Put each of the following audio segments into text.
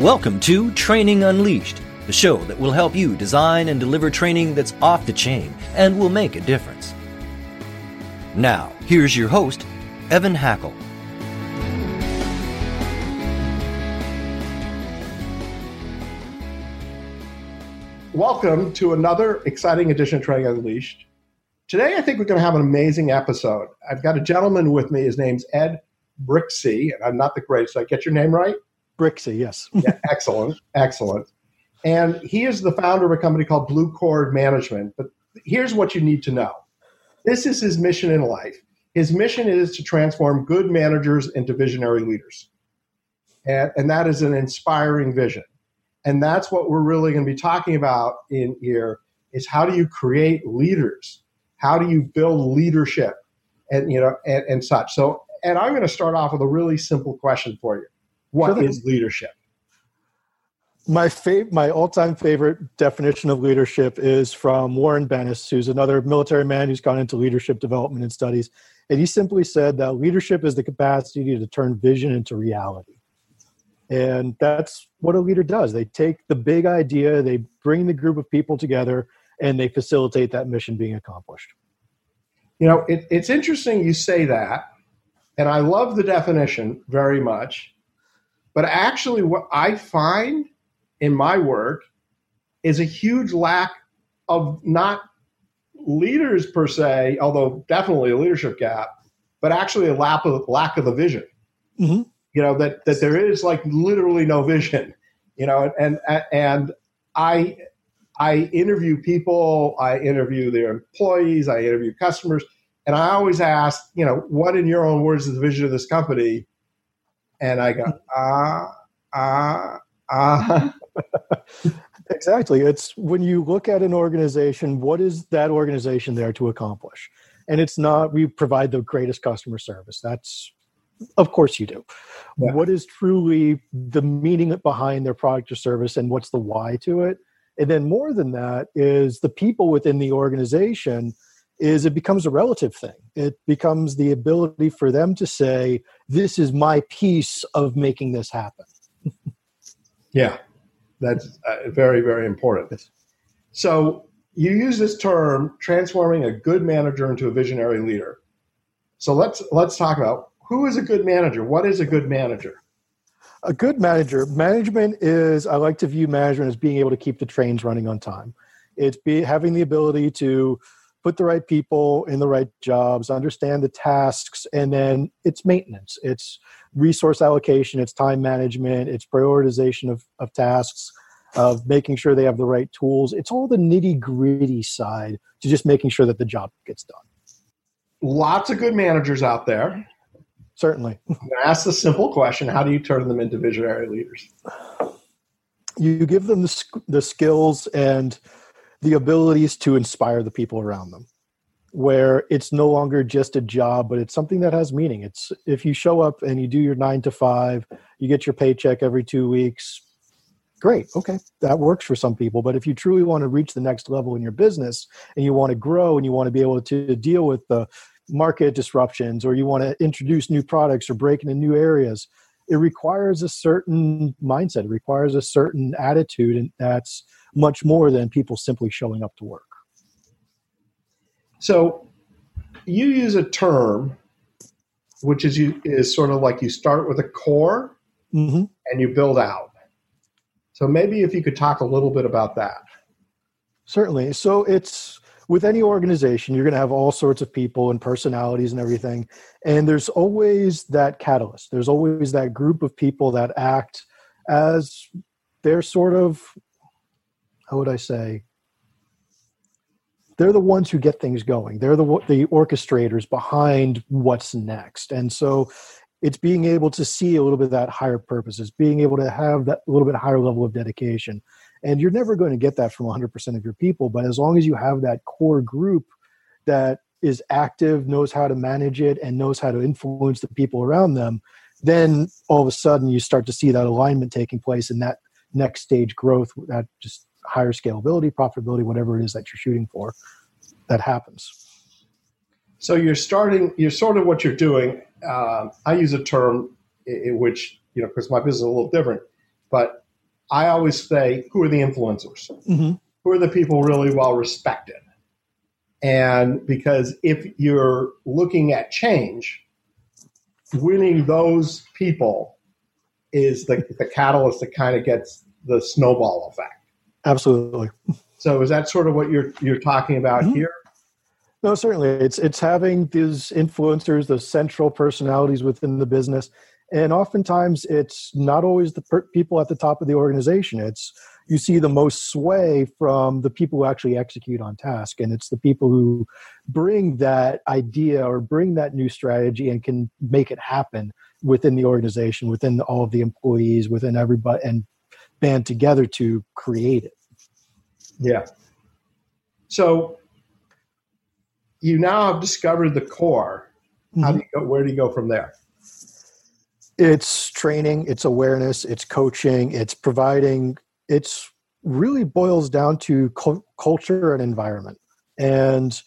Welcome to Training Unleashed, the show that will help you design and deliver training that's off the chain and will make a difference. Now, here's your host, Evan Hackel. Welcome to another exciting edition of Training Unleashed. Today, I think we're going to have an amazing episode. I've got a gentleman with me. His name's Ed Brzychcy, and I'm not the greatest. Did I get your name right? Brzychcy, yes. yeah, excellent, excellent. And he is the founder of a company called Blue Cord Management. But here's what you need to know this is his mission in life. His mission is to transform good managers into visionary leaders. And, and that is an inspiring vision. And that's what we're really going to be talking about in here is how do you create leaders? How do you build leadership and you know and, and such. So and I'm going to start off with a really simple question for you. What is leadership? My fav- my all-time favorite definition of leadership is from Warren Bennis, who's another military man who's gone into leadership development and studies. And he simply said that leadership is the capacity to turn vision into reality. And that's what a leader does. They take the big idea, they bring the group of people together, and they facilitate that mission being accomplished. You know, it, it's interesting you say that, and I love the definition very much. But actually, what I find in my work is a huge lack of not leaders per se, although definitely a leadership gap, but actually a lack of, lack of the vision. Mm-hmm you know that that there is like literally no vision you know and and i i interview people i interview their employees i interview customers and i always ask you know what in your own words is the vision of this company and i go ah ah ah exactly it's when you look at an organization what is that organization there to accomplish and it's not we provide the greatest customer service that's of course you do. Yeah. What is truly the meaning behind their product or service and what's the why to it? And then more than that is the people within the organization is it becomes a relative thing. It becomes the ability for them to say, this is my piece of making this happen. yeah, that's uh, very, very important. So you use this term, transforming a good manager into a visionary leader. So let's let's talk about who is a good manager? What is a good manager? A good manager, management is, I like to view management as being able to keep the trains running on time. It's be, having the ability to put the right people in the right jobs, understand the tasks, and then it's maintenance. It's resource allocation, it's time management, it's prioritization of, of tasks, of making sure they have the right tools. It's all the nitty gritty side to just making sure that the job gets done. Lots of good managers out there certainly. Ask the simple question: How do you turn them into visionary leaders? You give them the, the skills and the abilities to inspire the people around them where it's no longer just a job but it's something that has meaning. It's if you show up and you do your 9 to 5 you get your paycheck every 2 weeks great okay that works for some people. But if you truly want to reach the next level in your business and you want to grow and you want to be able to deal with the market disruptions or you want to introduce new products or break into new areas it requires a certain mindset it requires a certain attitude and that's much more than people simply showing up to work. So you use a term which is you is sort of like you start with a core mm-hmm. and you build out. So maybe if you could talk a little bit about that. Certainly. So it's with any organization, you're going to have all sorts of people and personalities and everything. And there's always that catalyst. There's always that group of people that act as they're sort of, how would I say, they're the ones who get things going. They're the the orchestrators behind what's next. And so it's being able to see a little bit of that higher purpose. It's being able to have that little bit higher level of dedication and you're never going to get that from 100% of your people but as long as you have that core group that is active knows how to manage it and knows how to influence the people around them then all of a sudden you start to see that alignment taking place and that next stage growth that just higher scalability profitability whatever it is that you're shooting for that happens. So you're starting you're sort of what you're doing uh, i use a term in which you know because my business is a little different but I always say, who are the influencers? Mm-hmm. Who are the people really well respected? And because if you're looking at change, winning those people is the, the catalyst that kind of gets the snowball effect. Absolutely. So is that sort of what you're you're talking about mm-hmm. here? No, certainly. It's it's having these influencers, those central personalities within the business, and oftentimes it's not always the per- people at the top of the organization. It's you see the most sway from the people who actually execute on task, and it's the people who bring that idea or bring that new strategy and can make it happen within the organization, within all of the employees, within everybody, and band together to create it. Yeah. So you now have discovered the core. How do mm-hmm. you go, where do you go from there? It's training, it's awareness, it's coaching, it's providing, it's really boils down to cu- culture and environment. And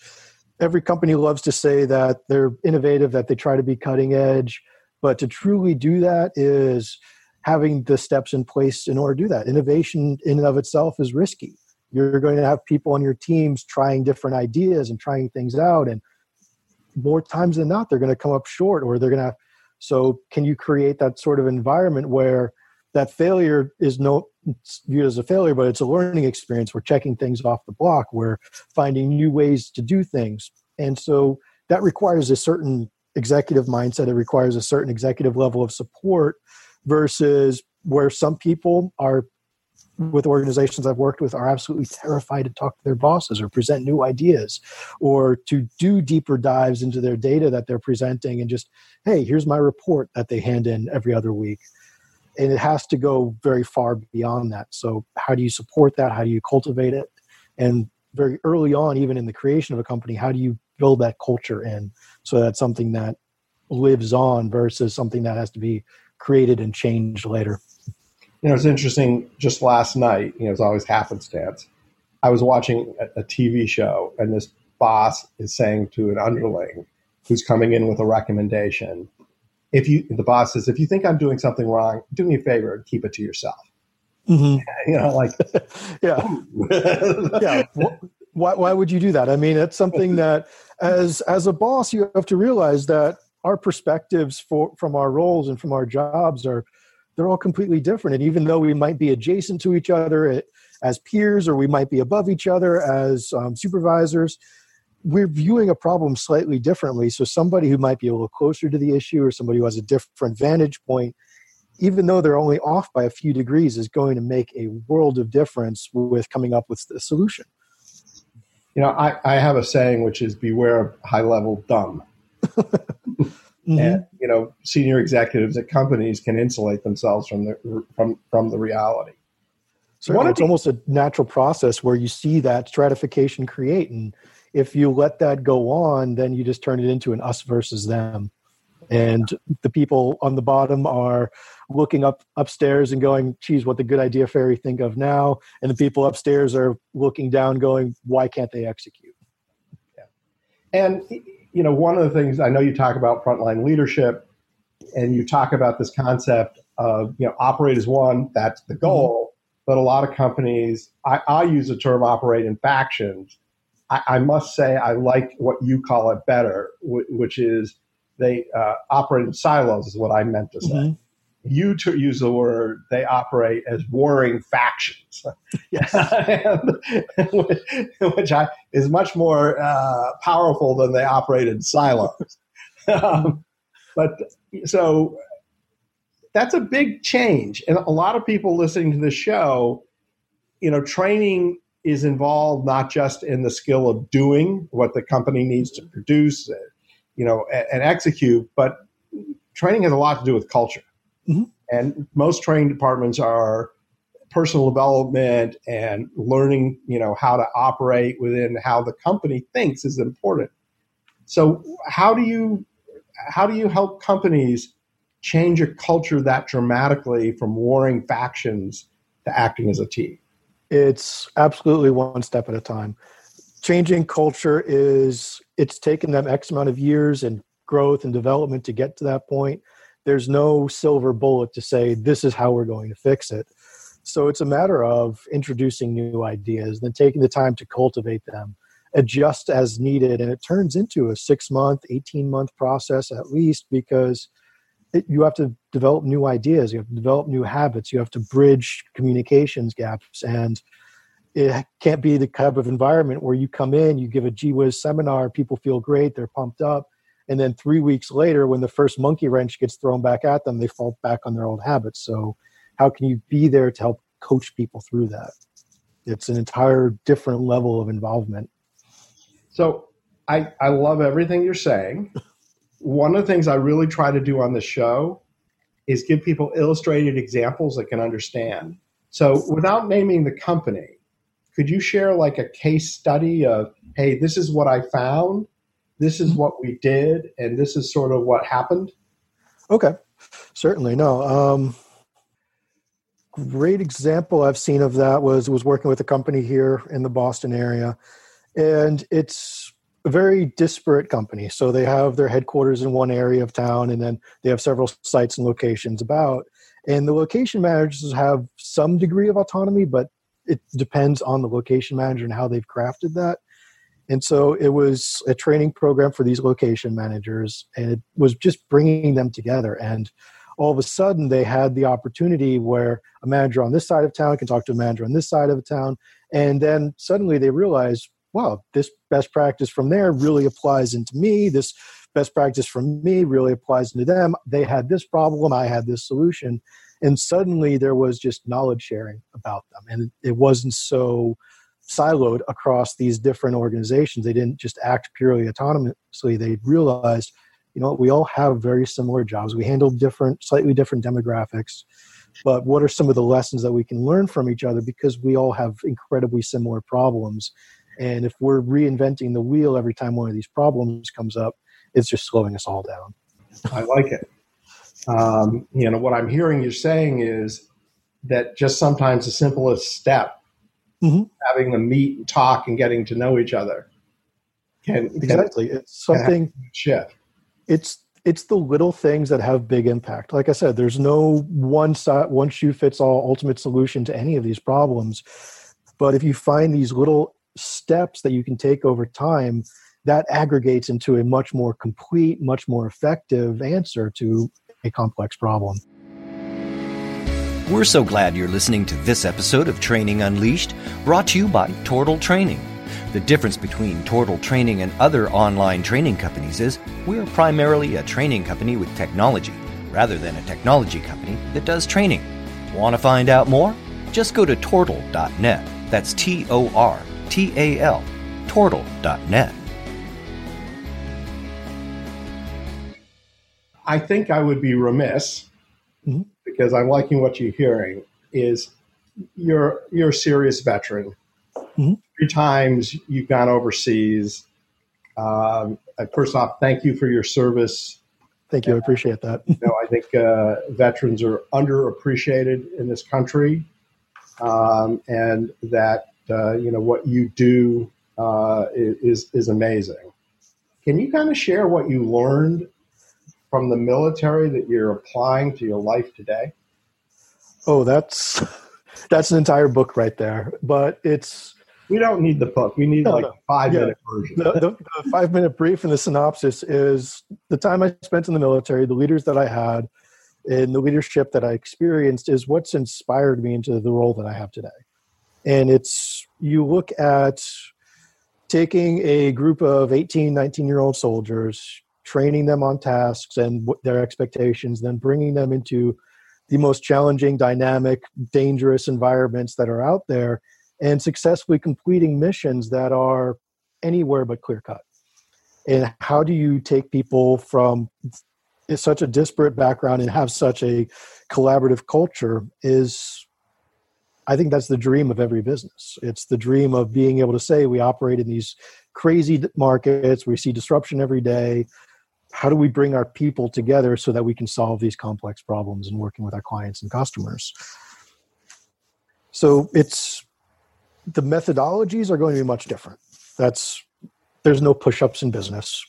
every company loves to say that they're innovative, that they try to be cutting edge. But to truly do that is having the steps in place in order to do that. Innovation in and of itself is risky. You're going to have people on your teams trying different ideas and trying things out. And more times than not, they're going to come up short or they're going to. So, can you create that sort of environment where that failure is no viewed as a failure, but it's a learning experience. We're checking things off the block. We're finding new ways to do things. And so that requires a certain executive mindset. It requires a certain executive level of support versus where some people are with organizations I've worked with are absolutely terrified to talk to their bosses or present new ideas or to do deeper dives into their data that they're presenting and just, hey, here's my report that they hand in every other week. And it has to go very far beyond that. So, how do you support that? How do you cultivate it? And very early on, even in the creation of a company, how do you build that culture in so that's something that lives on versus something that has to be created and changed later. You know, it's interesting. Just last night, you know, it's always happenstance. I was watching a, a TV show, and this boss is saying to an underling who's coming in with a recommendation, if you the boss says, if you think I'm doing something wrong, do me a favor and keep it to yourself. Mm-hmm. You know, like yeah, yeah. Why, why would you do that? I mean, it's something that as as a boss, you have to realize that our perspectives for from our roles and from our jobs are they're all completely different. And even though we might be adjacent to each other eh, as peers or we might be above each other as um, supervisors we're viewing a problem slightly differently. So somebody who might be a little closer to the issue or somebody who has a different vantage point even though they're only off by a few degrees is going to make a world of difference with coming up with a solution. You know i, I have a saying which is beware of high level dumb mm-hmm. and you know senior executives at companies can insulate themselves from the from from the reality. So it's the, almost a natural process where you see that stratification create, and if you let that go on, then you just turn it into an us versus them, and the people on the bottom are looking up upstairs and going, "Geez, what the good idea fairy think of now?" And the people upstairs are looking down, going, "Why can't they execute?" Yeah. And you know, one of the things I know you talk about frontline leadership, and you talk about this concept of you know operate as one. That's the goal. Mm-hmm. But a lot of companies, I, I, use the term operate in factions. I, I, must say I like what you call it better, which is they uh, operate in silos. Is what I meant to say. Mm-hmm you to use the word they operate as warring factions. Yes. which I, is much more uh, powerful than they operate in silos. Um, but so that's a big change. And a lot of people listening to the show you know training is involved not just in the skill of doing what the company needs to produce you know and, and execute but training has a lot to do with culture Mm-hmm. And most training departments are personal development and learning, you know, how to operate within how the company thinks is important. So how do you how do you help companies change a culture that dramatically from warring factions to acting as a team? It's absolutely one step at a time. Changing culture is it's taken them X amount of years and growth and development to get to that point there's no silver bullet to say this is how we're going to fix it So it's a matter of introducing new ideas, then taking the time to cultivate them, adjust as needed. And it turns into a six month, 18 month process at least because it, you have to develop new ideas, you have to develop new habits, you have to bridge communications gaps. And it can't be the type of environment where you come in, you give a GWIZ seminar, people feel great, they're pumped up. And then three weeks later, when the first monkey wrench gets thrown back at them, they fall back on their old habits. So, how can you be there to help coach people through that? It's an entire different level of involvement. So, I, I love everything you're saying. One of the things I really try to do on the show is give people illustrated examples that can understand. So, without naming the company, could you share like a case study of, hey, this is what I found, this is what we did, and this is sort of what happened? Okay, certainly. No. Um, great example I've seen of that was was working with a company here in the Boston area, and it's a very disparate company. So they have their headquarters in one area of town, and then they have several sites and locations about. And the location managers have some degree of autonomy, but it depends on the location manager and how they've crafted that. And so it was a training program for these location managers, and it was just bringing them together. And all of a sudden, they had the opportunity where a manager on this side of town can talk to a manager on this side of town. And then suddenly they realized, wow, this best practice from there really applies into me. This best practice from me really applies into them. They had this problem, I had this solution. And suddenly there was just knowledge sharing about them. And it wasn't so siloed across these different organizations. They didn't just act purely autonomously. They realized, you know, we all have very similar jobs. We handle different, slightly different demographics. But what are some of the lessons that we can learn from each other because we all have incredibly similar problems? And if we're reinventing the wheel every time one of these problems comes up, it's just slowing us all down. I like it. Um, you know, what I'm hearing you saying is that just sometimes the simplest step mm-hmm. having them meet and talk and getting to know each other. Can, exactly. Can, it's something shift. It's it's the little things that have big impact. Like I said, there's no one side, one shoe fits all ultimate solution to any of these problems. But if you find these little steps that you can take over time, that aggregates into a much more complete, much more effective answer to a complex problem. We're so glad you're listening to this episode of Training Unleashed, brought to you by Tortal Training. The difference between Tortal Training and other online training companies is we're primarily a training company with technology, rather than a technology company that does training. Want to find out more? Just go to tortal.net. That's T O R T A L, tortal.net. I think I would be remiss mm-hmm because I'm liking what you're hearing, is you're you're a serious veteran. Mm-hmm. Three times you've gone overseas. Um, first off, thank you for your service. Thank you. I appreciate that. you know, I think uh, veterans are underappreciated in this country, um, and that uh, you know what you do uh, is is amazing. Can you kind of share what you learned from the military that you're applying to your life today? Oh, that's that's an entire book right there. But it's we don't need the book. We need no, like no. five yeah. minute version. The, the, the, five minute brief and the synopsis is the time I spent in the military, the leaders that I had, and the leadership that I experienced is what's inspired me into the role that I have today. And it's you look at taking a group of 18, 19 year old soldiers, training them on tasks and their expectations, then bringing them into the most challenging, dynamic, dangerous environments that are out there, and successfully completing missions that are anywhere but clear cut. And how do you take people from such a disparate background and have such a collaborative culture is I think that's the dream of every business. It's the dream of being able to say we operate in these crazy markets, we see disruption every day, how do we bring our people together so that we can solve these complex problems and working with our clients and customers? So it's the methodologies are going to be much different. That's there's no push-ups in business.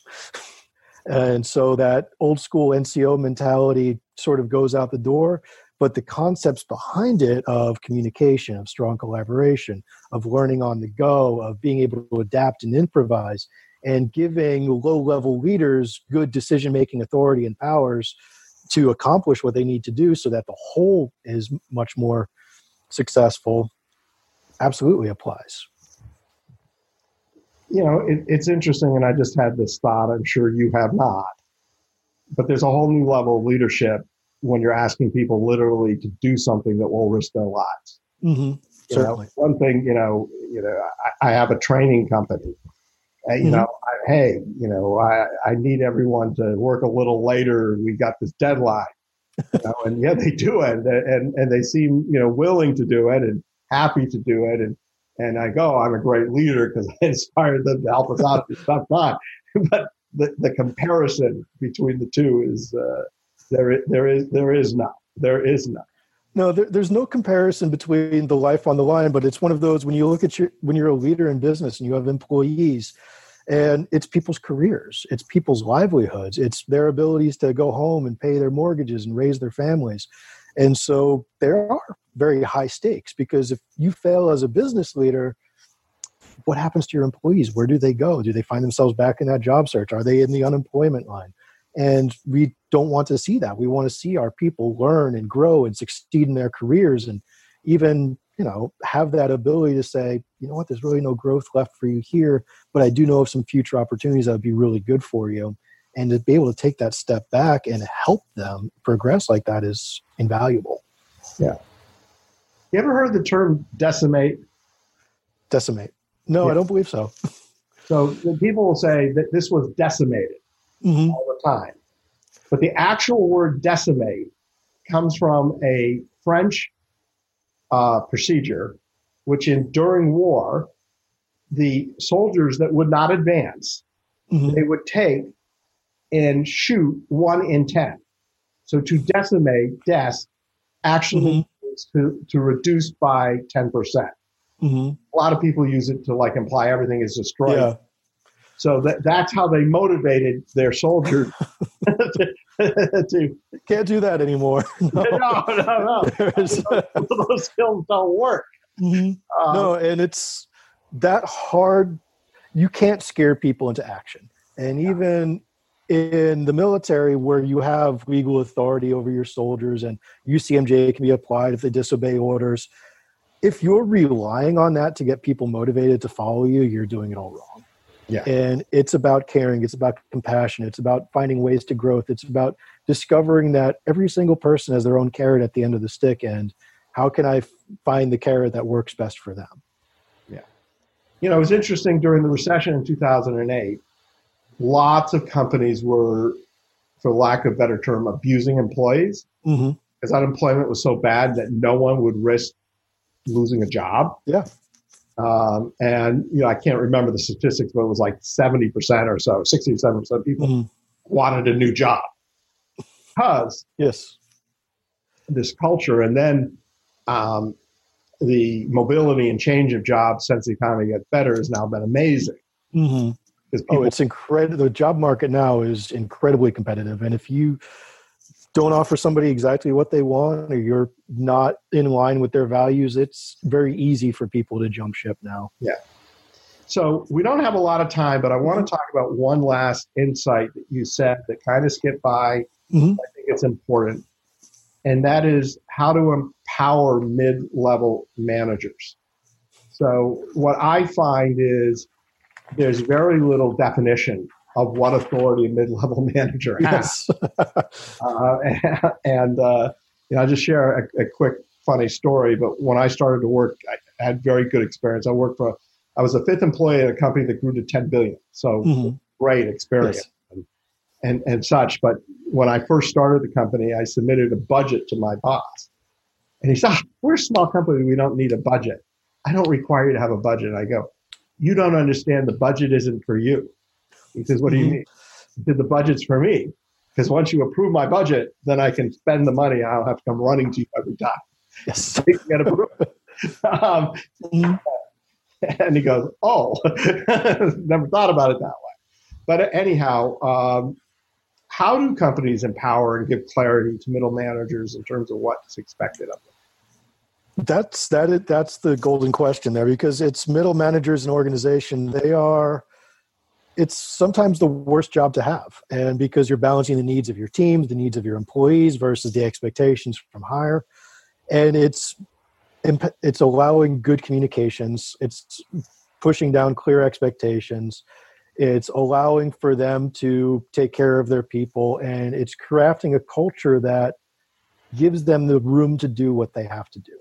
And so that old school nco mentality sort of goes out the door but the concepts behind it of communication, of strong collaboration, of learning on the go, of being able to adapt and improvise, and giving low level leaders good decision making authority and powers to accomplish what they need to do so that the whole is much more successful absolutely applies you know it, it's interesting and i just had this thought i'm sure you have not but there's a whole new level of leadership when you're asking people literally to do something that will risk their lives. Mm-hmm. Certainly. Know, one thing, you know, you know, I, I have a training company. You mm-hmm. know, I, hey, you know, I, I need everyone to work a little later. We got this deadline. You know, and yeah, they do it, and and they seem you know willing to do it and happy to do it, and and I go, I'm a great leader because I inspired them to help us out at this tough time. But the, the comparison between the two is uh, there, there is there is not There is none. No, there, there's no comparison between the life on the line, but it's one of those when you look at your when you're a leader in business and you have employees, and it's people's careers, it's people's livelihoods, it's their abilities to go home and pay their mortgages and raise their families, and so there are very high stakes because if you fail as a business leader, what happens to your employees? Where do they go? Do they find themselves back in that job search? Are they in the unemployment line? And we don't want to see that. We want to see our people learn and grow and succeed in their careers and even, you know, have that ability to say, you know what, there's really no growth left for you here, but I do know of some future opportunities that would be really good for you. And to be able to take that step back and help them progress like that is invaluable. Yeah. You ever heard the term decimate? Decimate. No, yeah. I don't believe so. so people will say that this was decimated mm-hmm. all the time. But the actual word decimate comes from a French uh, procedure, which in during war, the soldiers that would not advance, mm-hmm. they would take and shoot one in ten. So to decimate, des actually mm-hmm. to, to reduce by 10%. percent mm-hmm. A lot of people use it to like imply everything is destroyed. Yeah. So that, that's how they motivated their soldiers to, to, Can't do that anymore. No, no, no. no. those, those skills don't work. Mm-hmm. Um, no, and it's that hard. You can't scare people into action. And even in the military, where you have legal authority over your soldiers and UCMJ can be applied if they disobey orders, if you're relying on that to get people motivated to follow you, you're doing it all wrong. Yeah. And it's about caring, it's about compassion, it's about finding ways to growth, it's about discovering that every single person has their own carrot at the end of the stick and how can I find the carrot that works best for them? Yeah. You know, it was interesting during the recession in 2008, lots of companies were, for lack of a better term, abusing employees mm-hmm. because unemployment was so bad that no one would risk losing a job. Yeah. Um, and you know, I can't remember the statistics, but it was like seventy percent or so, sixty or seven percent of people mm-hmm. wanted a new job because yes, this culture, and then um, the mobility and change of jobs since the economy gets better has now been amazing. Mm-hmm. People, oh, it's incredible. The job market now is incredibly competitive, and if you don't offer somebody exactly what they want or you're not in line with their values, it's very easy for people to jump ship now. Yeah. So we don't have a lot of time, but I want to talk about one last insight that you said that kind of skipped by. Mm-hmm. I think it's important. And that is how to empower mid level managers. So, what I find is there's very little definition of what authority a mid-level manager has. Yes. uh, and, uh, you know, I'll just share a, a, quick funny story. But when I started to work, I had very good experience. I worked for, I was a fifth employee at a company that grew to 10 billion. So mm-hmm. great experience yes. and, and, and such. But when I first started the company, I submitted a budget to my boss. And he said, ah, we're a small company. We don't need a budget. I don't require you to have a budget. And I go, you don't understand the budget isn't for you. He says, What do you mm-hmm. mean? He said, The budget's for me. Because once you approve my budget, then I can spend the money. I don't have to come running to you every time. Yes. get approved. um, mm-hmm. and he goes, Oh, never thought about it that way. But anyhow, um, how do companies empower and give clarity to middle managers in terms of what's expected of them? That's that. Is, that's the golden question there because it's middle managers and organization. They are. It's sometimes the worst job to have, and because you're balancing the needs of your teams, the needs of your employees versus the expectations from higher, and it's it's allowing good communications. It's pushing down clear expectations. It's allowing for them to take care of their people. And it's crafting a culture that gives them the room to do what they have to do.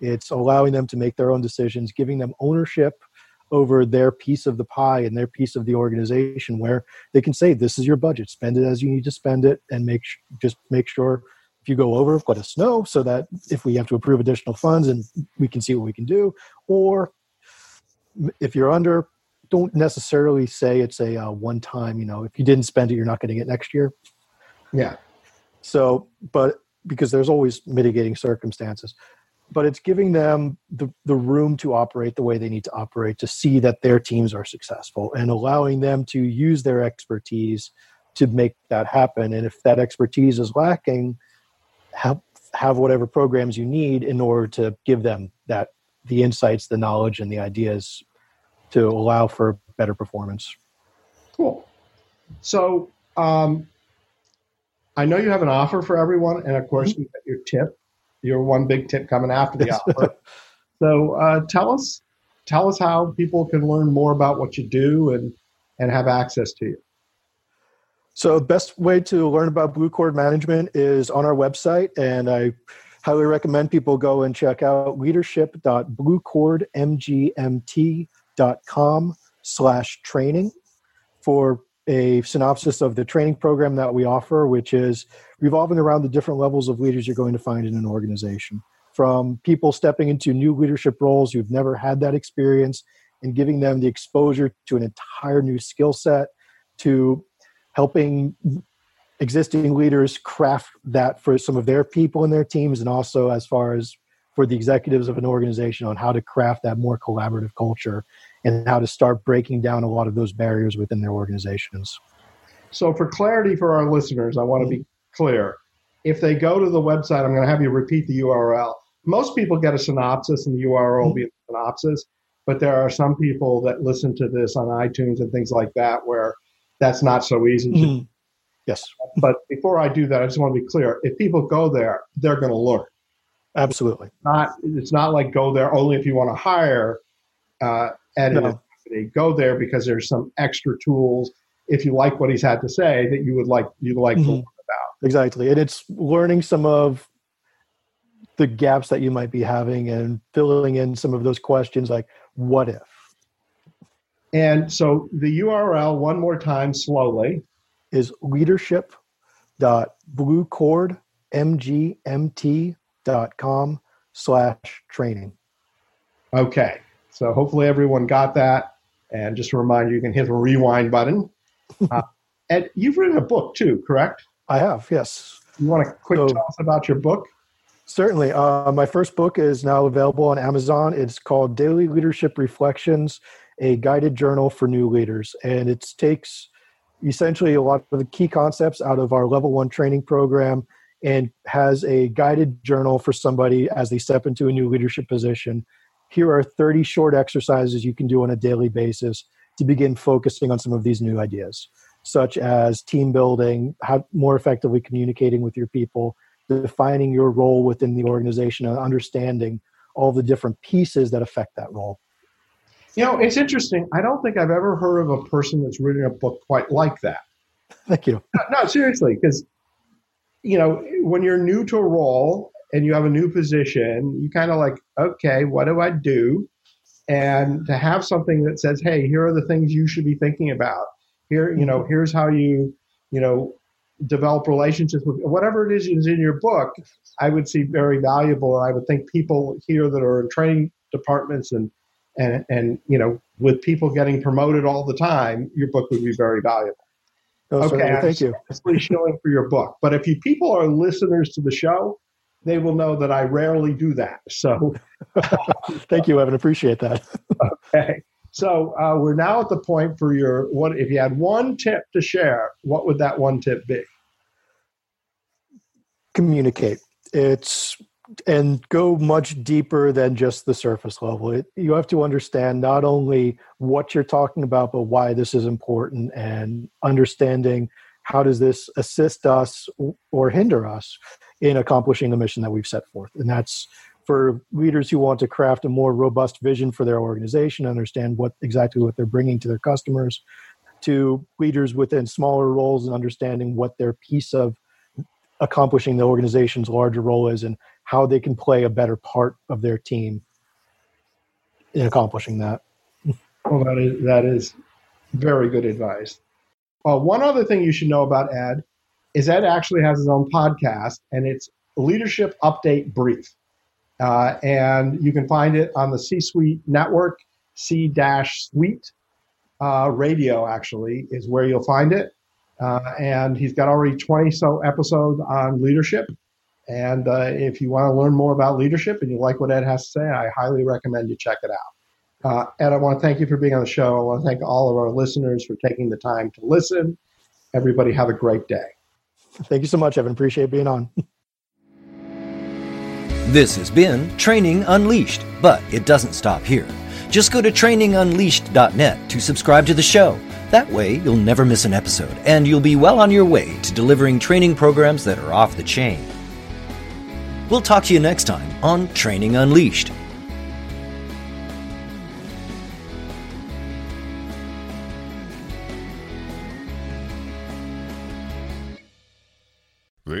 It's allowing them to make their own decisions giving them ownership over their piece of the pie and their piece of the organization where they can say this is your budget. Spend it as you need to spend it and make just make sure if you go over let us know so that if we have to approve additional funds and we can see what we can do. Or if you're under don't necessarily say it's a uh, one time you know if you didn't spend it you're not getting it next year. Yeah. So but because there's always mitigating circumstances but it's giving them the, the room to operate the way they need to operate to see that their teams are successful and allowing them to use their expertise to make that happen and if that expertise is lacking have have whatever programs you need in order to give them that the insights the knowledge and the ideas to allow for better performance. Cool. So um, I know you have an offer for everyone, and of course, mm-hmm. you got your tip. Your one big tip coming after the offer. so uh, tell us, tell us how people can learn more about what you do and and have access to you. So, best way to learn about Blue Cord Management is on our website, and I highly recommend people go and check out leadership.bluecordmgmt.com slash training for a synopsis of the training program that we offer, which is revolving around the different levels of leaders you're going to find in an organization. From people stepping into new leadership roles who've never had that experience and giving them the exposure to an entire new skill set, to helping existing leaders craft that for some of their people and their teams, and also as far as for the executives of an organization on how to craft that more collaborative culture and how to start breaking down a lot of those barriers within their organizations. So, for clarity for our listeners, I want to be clear. If they go to the website, I'm going to have you repeat the URL. Most people get a synopsis, and the URL will be a synopsis, but there are some people that listen to this on iTunes and things like that where that's not so easy. Mm-hmm. Yes. But before I do that, I just want to be clear. If people go there, they're going to learn. Absolutely. Not it's not like go there only if you want to hire uh, at no. Go there because there's some extra tools if you like what he's had to say that you would like you'd like mm-hmm. to learn about. Exactly, and it's learning some of the gaps that you might be having and filling in some of those questions like what if. And so the URL one more time slowly is leadership.bluecordmgmt dot com slash training. Okay. So hopefully everyone got that. And just a reminder, you can hit the rewind button. Uh, and you've written a book too, correct? I have, yes. You want to quick so, tell us about your book? Certainly. Uh, my first book is now available on Amazon. It's called Daily Leadership Reflections, a guided journal for new leaders. And it takes essentially a lot of the key concepts out of our level one training program and has a guided journal for somebody as they step into a new leadership position. Here are 30 short exercises you can do on a daily basis to begin focusing on some of these new ideas, such as team building, how more effectively communicating with your people, defining your role within the organization, and understanding all the different pieces that affect that role. You know, it's interesting. I don't think I've ever heard of a person that's written a book quite like that. Thank you. No, no seriously, because you know, when you're new to a role and you have a new position, you kind of like, okay, what do I do? And to have something that says, hey, here are the things you should be thinking about. Here, you know, mm-hmm. here's how you, you know, develop relationships with whatever it is is in your book. I would see very valuable, and I would think people here that are in training departments and and and you know, with people getting promoted all the time, your book would be very valuable. Oh, okay, thank you. Especially showing for your book. But if you people are listeners to the show, they will know that I rarely do that. So, thank you, Evan. Appreciate that. okay. So uh, we're now at the point for your what if you had one tip to share, what would that one tip be? communicate. It's and go much deeper than just the surface level. It, you have to understand not only what you're talking about, but why this is important, and understanding how does this assist us or hinder us in accomplishing the mission that we've set forth. And that's for leaders who want to craft a more robust vision for their organization, understand what exactly what they're bringing to their customers, to leaders within smaller roles and understanding what their piece of accomplishing the organization's larger role is and how they can play a better part of their team in accomplishing that. Well, that is that is very good advice. Uh, one other thing you should know about Ed is Ed actually has his own podcast, and it's Leadership Update Brief, uh, and you can find it on the C Suite Network. C dash Suite uh, Radio actually is where you'll find it. Uh, and he's got already 20 so episodes on leadership. And uh, if you want to learn more about leadership and you like what Ed has to say, I highly recommend you check it out. Uh, Ed, I want to thank you for being on the show. I want to thank all of our listeners for taking the time to listen. Everybody have a great day. Thank you so much, Evan. Appreciate being on. This has been Training Unleashed, but it doesn't stop here. Just go to trainingunleashed.net to subscribe to the show. That way, you'll never miss an episode, and you'll be well on your way to delivering training programs that are off the chain. We'll talk to you next time on Training Unleashed.